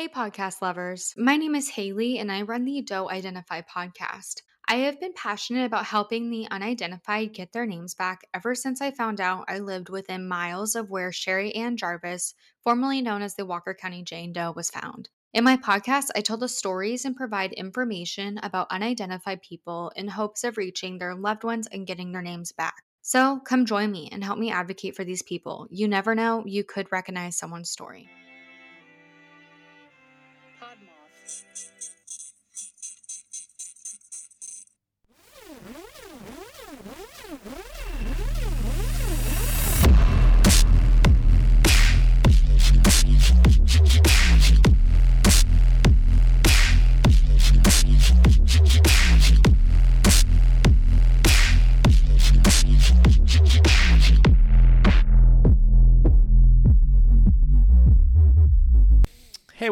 Hey, podcast lovers. My name is Haley, and I run the Don't Identify podcast. I have been passionate about helping the unidentified get their names back ever since I found out I lived within miles of where Sherry Ann Jarvis, formerly known as the Walker County Jane Doe, was found. In my podcast, I tell the stories and provide information about unidentified people in hopes of reaching their loved ones and getting their names back. So come join me and help me advocate for these people. You never know, you could recognize someone's story.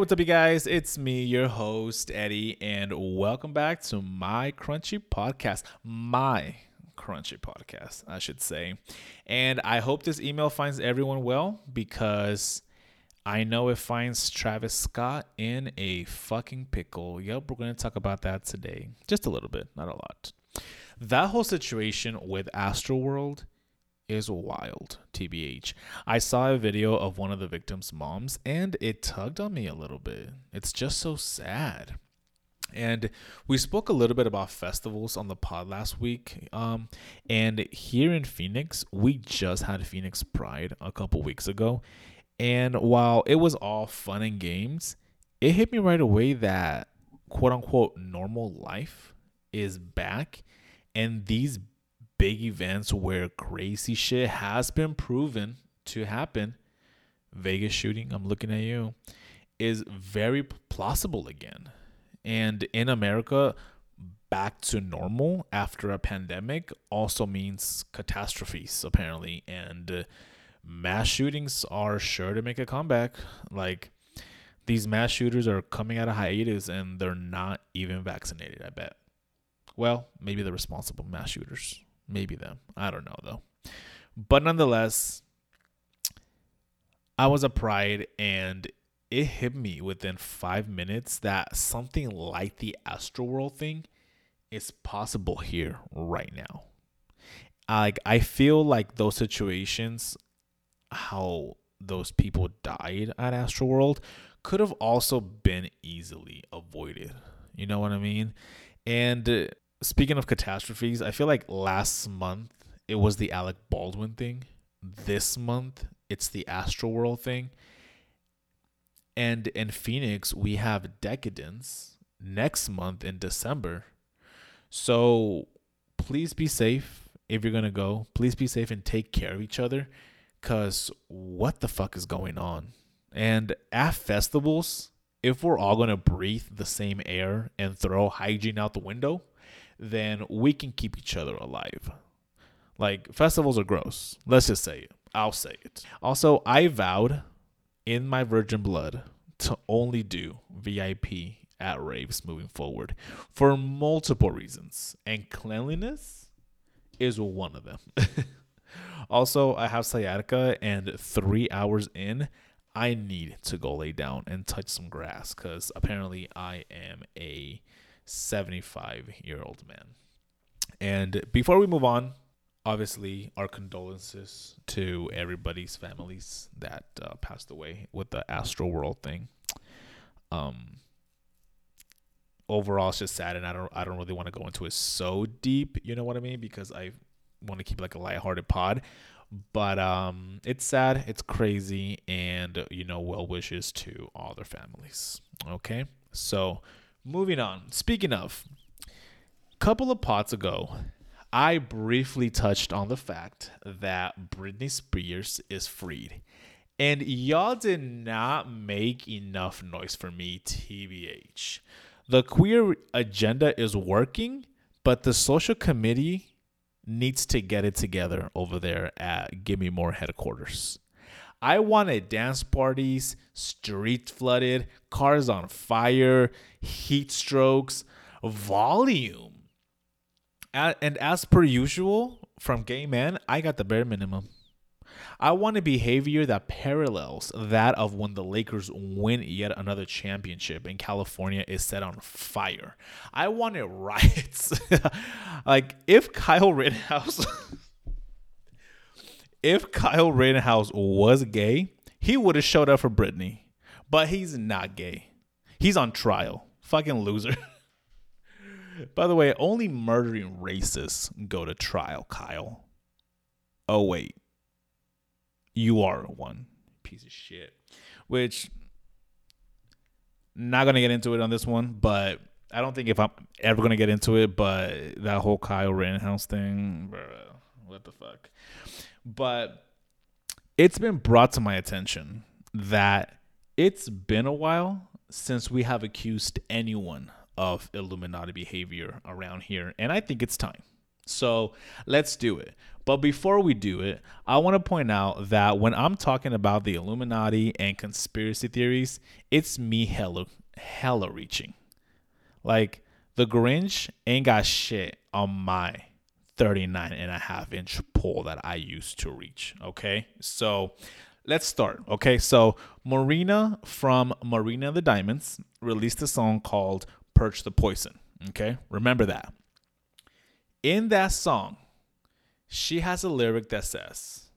What's up, you guys? It's me, your host, Eddie, and welcome back to my Crunchy podcast. My Crunchy podcast, I should say. And I hope this email finds everyone well because I know it finds Travis Scott in a fucking pickle. Yep, we're going to talk about that today. Just a little bit, not a lot. That whole situation with Astroworld is wild, TBH. I saw a video of one of the victims' moms and it tugged on me a little bit. It's just so sad. And we spoke a little bit about festivals on the pod last week. Um, and here in Phoenix, we just had Phoenix Pride a couple weeks ago. And while it was all fun and games, it hit me right away that quote unquote normal life is back. And these big events where crazy shit has been proven to happen, Vegas shooting, I'm looking at you, is very plausible again. And in America, back to normal after a pandemic also means catastrophes, apparently. And uh, mass shootings are sure to make a comeback. Like, these mass shooters are coming out of hiatus and they're not even vaccinated, I bet. Well, maybe the responsible mass shooters. Maybe them. I don't know though. But nonetheless, I was a pride and it hit me within five minutes that something like the Astroworld thing is possible here right now. Like I feel like those situations, how those people died at Astroworld, could have also been easily avoided. You know what I mean? And speaking of catastrophes, I feel like last month it was the Alec Baldwin thing. This month it's the Astroworld thing. And in Phoenix, we have Decadence next month in December. So please be safe if you're going to go. Please be safe and take care of each other because what the fuck is going on? And at festivals, if we're all going to breathe the same air and throw hygiene out the window, then we can keep each other alive. Like festivals are gross. Let's just say it. I'll say it. Also, I vowed in my virgin blood to only do VIP at raves moving forward for multiple reasons, and cleanliness is one of them. also, I have sciatica, and three hours in, I need to go lay down and touch some grass because apparently I am a 75 year old man. And before we move on, obviously, our condolences to everybody's families that uh, passed away with the Astroworld thing. Um, overall, it's just sad, and I don't, I don't really want to go into it so deep. You know what I mean? Because I want to keep like a lighthearted pod. But um, it's sad, it's crazy, and you know, well wishes to all their families. Okay, so moving on. Speaking of, a couple of pots ago, I briefly touched on the fact that Britney Spears is freed. And y'all did not make enough noise for me, TBH. The queer agenda is working, but the social committee needs to get it together over there at Gimme More headquarters. I wanted dance parties, streets flooded, cars on fire, heat strokes, volume. And as per usual from gay men, I got the bare minimum. I want a behavior that parallels that of when the Lakers win yet another championship and California is set on fire. I wanted riots. like if Kyle Rittenhouse if Kyle Rittenhouse was gay, he would have showed up for Britney. But he's not gay. He's on trial. Fucking loser. By the way, only murdering racists go to trial, Kyle. Oh wait you are one piece of shit. Which not gonna get into it on this one, but I don't think if I'm ever gonna get into it, but that whole Kyle Rittenhouse thing, bro, what the fuck. But it's been brought to my attention that it's been a while since we have accused anyone of Illuminati behavior around here, and I think it's time. So let's do it. But before we do it, I want to point out that when I'm talking about the Illuminati and conspiracy theories, it's me hella hella reaching. Like the Grinch ain't got shit on my 39 and a half inch pole that I used to reach. Okay. So let's start. Okay. So Marina from Marina the Diamonds released a song called Purge the Poison. Okay. Remember that. In that song, she has a lyric that says,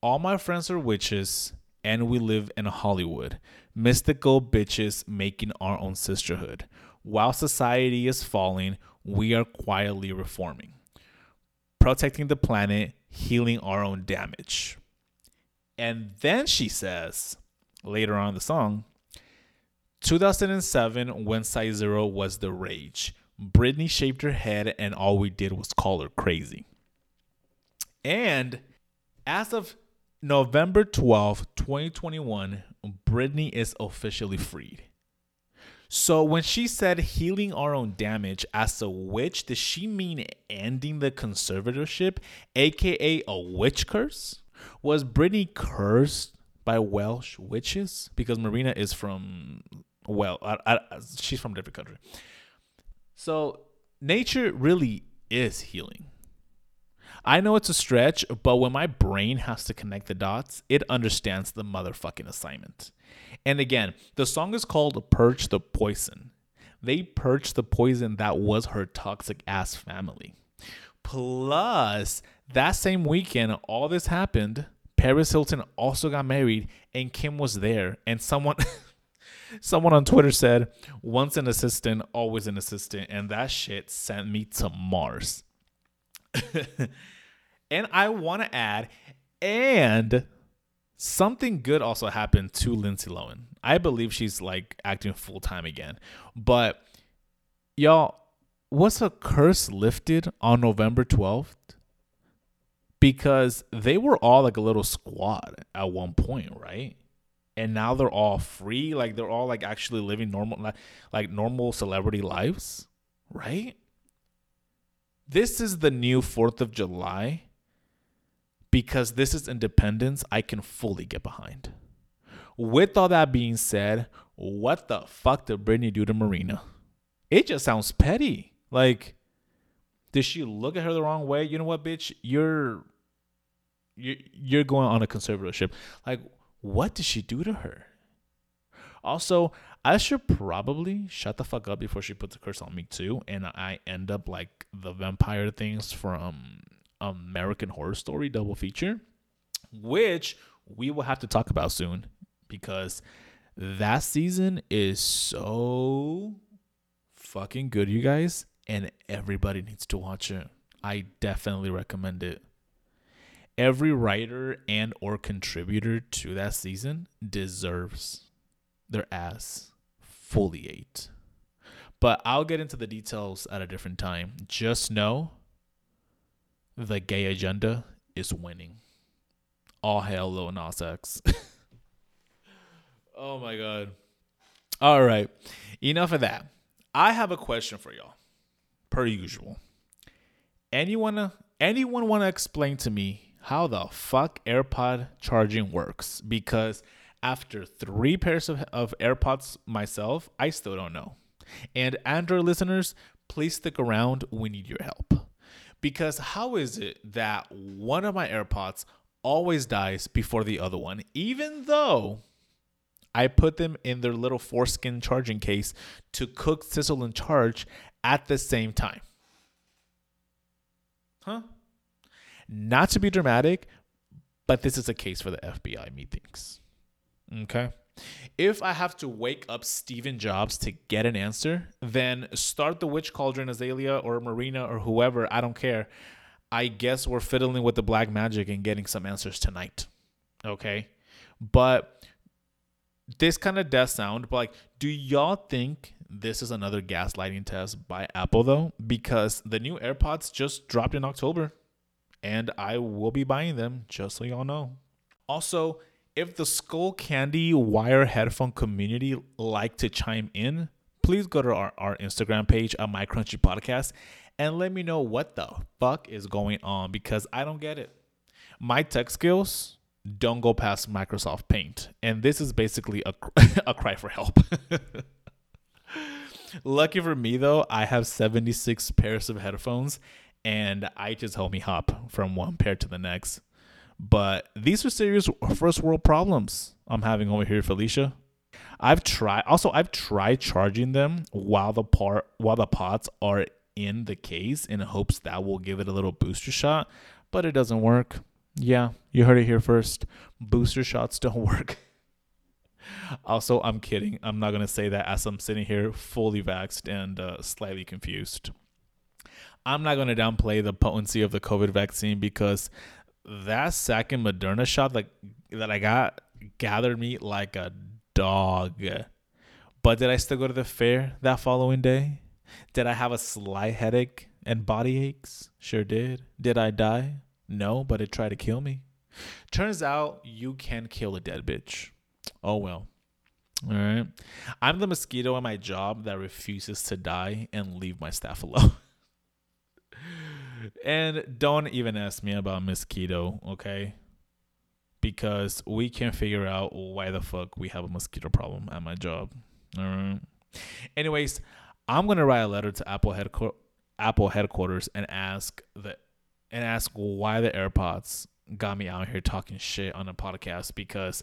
All my friends are witches, and we live in Hollywood. Mystical bitches making our own sisterhood. While society is falling, we are quietly reforming, protecting the planet, healing our own damage. And then she says, later on in the song, 2007, when Size Zero was the rage. Britney shaved her head, and all we did was call her crazy. And as of November 12, 2021, Britney is officially freed. So when she said healing our own damage as a witch, does she mean ending the conservatorship, aka a witch curse? Was Britney cursed by Welsh witches? Because Marina is from well, I, I, she's from a different country. So nature really is healing. I know it's a stretch, but when my brain has to connect the dots, it understands the motherfucking assignment. And again, the song is called Purge the Poison. They purged the poison that was her toxic ass family. Plus, that same weekend, all this happened. Paris Hilton also got married, and Kim was there. And someone. Someone on Twitter said, once an assistant, always an assistant. And that shit sent me to Mars. and I want to add, and something good also happened to Lindsay Lohan. I believe she's like acting full time again. But y'all, was a curse lifted on November 12th? Because they were all like a little squad at one point, right? and now they're all free like they're all like actually living normal like normal celebrity lives right this is the new 4th of July because this is independence I can fully get behind. With all that being said, what the fuck did Britney do to Marina? It just sounds petty. Like, did she look at her the wrong way? You know what, bitch? You're you're, you're going on a conservatorship. Like, what did she do to her? Also, I should probably shut the fuck up before she puts a curse on me too, and I end up like the vampire things from American Horror Story double feature, which we will have to talk about soon because that season is so fucking good, you guys, and everybody needs to watch it. I definitely recommend it every writer and or contributor to that season deserves their ass fully ate. But I'll get into the details at a different time. Just know the gay agenda is winning. All hail Lil Nas X. oh my god. All right. Enough of that. I have a question for y'all. Per usual. Anyone anyone want to explain to me how the fuck AirPod charging works because after three pairs of, of AirPods myself, I still don't know. And Android listeners, please stick around. We need your help. Because how is it that one of my AirPods always dies before the other one, even though I put them in their little foreskin charging case to cook, sizzle, and charge at the same time? Huh? Not to be dramatic, but this is a case for the FBI, methinks. Okay. If I have to wake up Steven Jobs to get an answer, then start the witch cauldron Azalea or Marina or whoever, I don't care. I guess we're fiddling with the black magic and getting some answers tonight. Okay. But this kind of does sound but like, do y'all think this is another gaslighting test by Apple though? Because the new AirPods just dropped in October and I will be buying them, just so y'all know. Also, if the Skullcandy wire headphone community like to chime in, please go to our, our Instagram page at My Crunchy Podcast and let me know what the fuck is going on because I don't get it. My tech skills don't go past Microsoft Paint, and this is basically a, a cry for help. Lucky for me, though, I have 76 pairs of headphones, and I just help me hop from one pair to the next. But these are serious first world problems I'm having over here, Felicia. I've tried also I've tried charging them while the part while the pots are in the case in hopes that will give it a little booster shot, but it doesn't work. Yeah, you heard it here first. Booster shots don't work. also, I'm kidding. I'm not gonna say that as I'm sitting here fully vaxxed and uh, slightly confused. I'm not gonna downplay the potency of the COVID vaccine because that second Moderna shot like that I got gathered me like a dog. But did I still go to the fair that following day? Did I have a slight headache and body aches? Sure did. Did I die? No, but it tried to kill me. Turns out you can kill a dead bitch. Oh well. All right. I'm the mosquito at my job that refuses to die and leave my staff alone. and don't even ask me about mosquito, okay? Because we can't figure out why the fuck we have a mosquito problem at my job. All right. Anyways, I'm gonna write a letter to Apple headqu- Apple headquarters and ask the and ask why the AirPods got me out here talking shit on a podcast because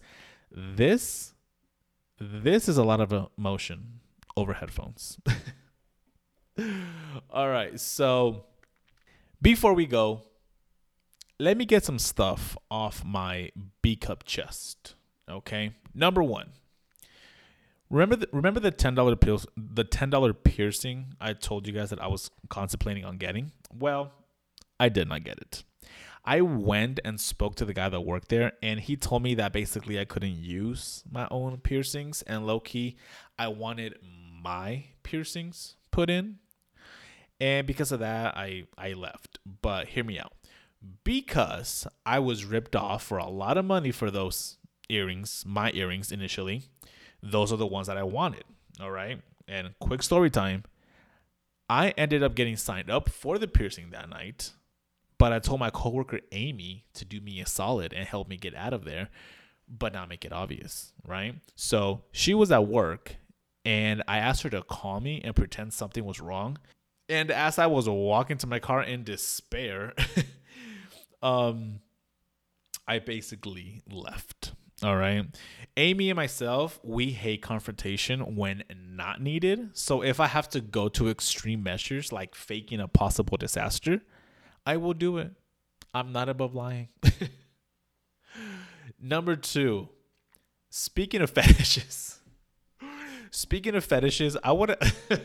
this this is a lot of emotion over headphones. All right, so before we go, let me get some stuff off my B cup chest. Okay. Number one. Remember the, remember the ten dollar pills the ten dollar piercing I told you guys that I was contemplating on getting? Well, I did not get it. I went and spoke to the guy that worked there, and he told me that basically I couldn't use my own piercings, and low key, I wanted my piercings put in and because of that i i left. But hear me out. Because i was ripped off for a lot of money for those earrings my earrings initially those are the ones that i wanted all right? And quick story time i ended up getting signed up for the piercing that night but i told my coworker amy to do me a solid and help me get out of there but not make it obvious right? So she was at work and i asked her to call me and pretend something was wrong and as I was walking to my car in despair, um, I basically left. All right. Amy and myself, we hate confrontation when not needed. So if I have to go to extreme measures like faking a possible disaster, I will do it. I'm not above lying. Number two, speaking of fetishes, speaking of fetishes, I want to.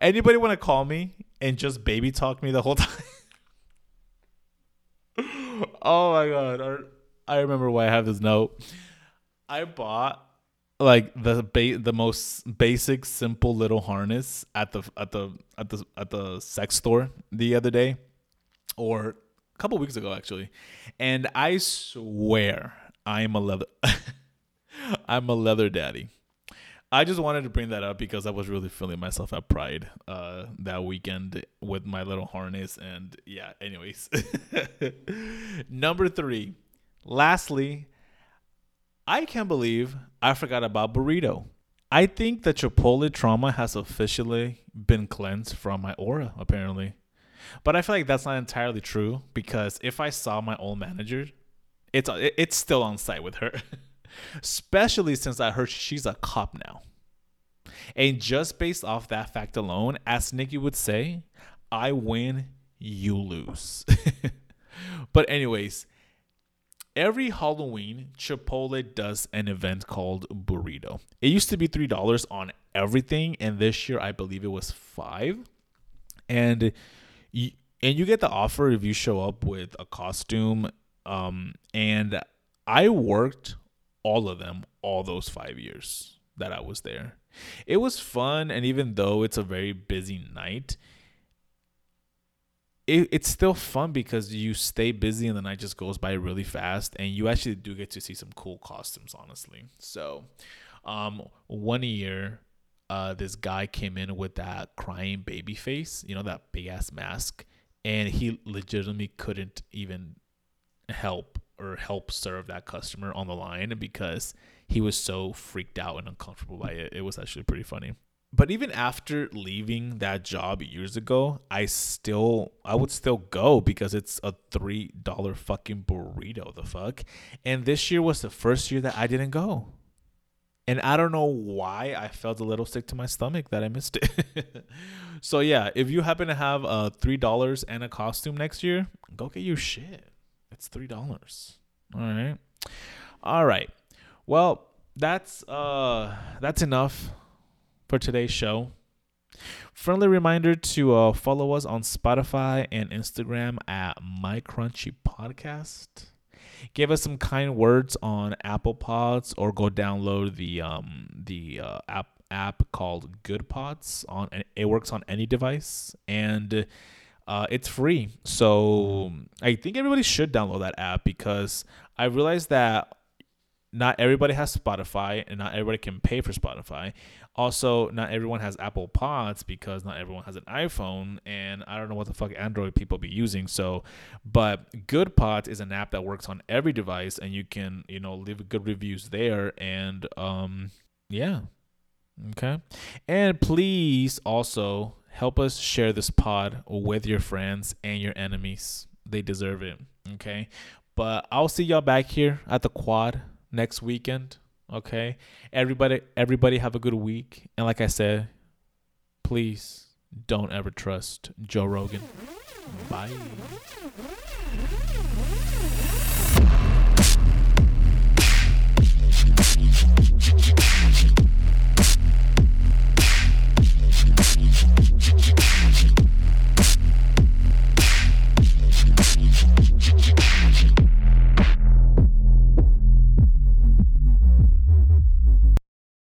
Anybody want to call me and just baby talk me the whole time? oh my god! I remember why I have this note. I bought like the ba- the most basic, simple little harness at the at the at the at the sex store the other day, or a couple weeks ago actually, and I swear I'm a leather. I'm a leather daddy. I just wanted to bring that up because I was really feeling myself at Pride uh, that weekend with my little harness. And yeah, anyways. Number three. Lastly, I can't believe I forgot about Boorito. I think the Chipotle trauma has officially been cleansed from my aura, apparently. But I feel like that's not entirely true because if I saw my old manager, it's it's still on site with her. Especially since I heard she's a cop now. And just based off that fact alone, as Nikki would say, I win, you lose. but anyways, every Halloween, Chipotle does an event called Boorito. It used to be $3 on everything and this year I believe it was 5. And you, and you get the offer if you show up with a costume um and I worked all of them all those 5 years that I was there. It was fun and even though it's a very busy night, it, it's still fun because you stay busy and the night just goes by really fast and you actually do get to see some cool costumes honestly so um one year uh this guy came in with that crying baby face you know that big ass mask and he legitimately couldn't even help or help serve that customer on the line because he was so freaked out and uncomfortable by it it was actually pretty funny but even after leaving that job years ago, I still I would still go because it's a three dollar fucking burrito. The fuck, and this year was the first year that I didn't go, and I don't know why I felt a little sick to my stomach that I missed it. so yeah, if you happen to have uh three dollars and a costume next year, go get your shit. It's three dollars. All right, all right. Well, that's uh that's enough for today's show. Friendly reminder to uh, follow us on Spotify and Instagram at My Crunchy Podcast. Give us some kind words on Apple Pods or go download the um, the uh, app app called Goodpods on it works on any device and uh, it's free. So I think everybody should download that app because I realized that not everybody has Spotify and not everybody can pay for Spotify. Also, not everyone has Apple Pods because not everyone has an iPhone, and I don't know what the fuck Android people be using. So, but Goodpods is an app that works on every device, and you can you know leave good reviews there, and um, yeah, okay, and please also help us share this pod with your friends and your enemies. They deserve it. Okay, but I'll see y'all back here at the quad next weekend. Okay. Everybody everybody have a good week. And like I said, please don't ever trust Joe Rogan. Bye. Thank you.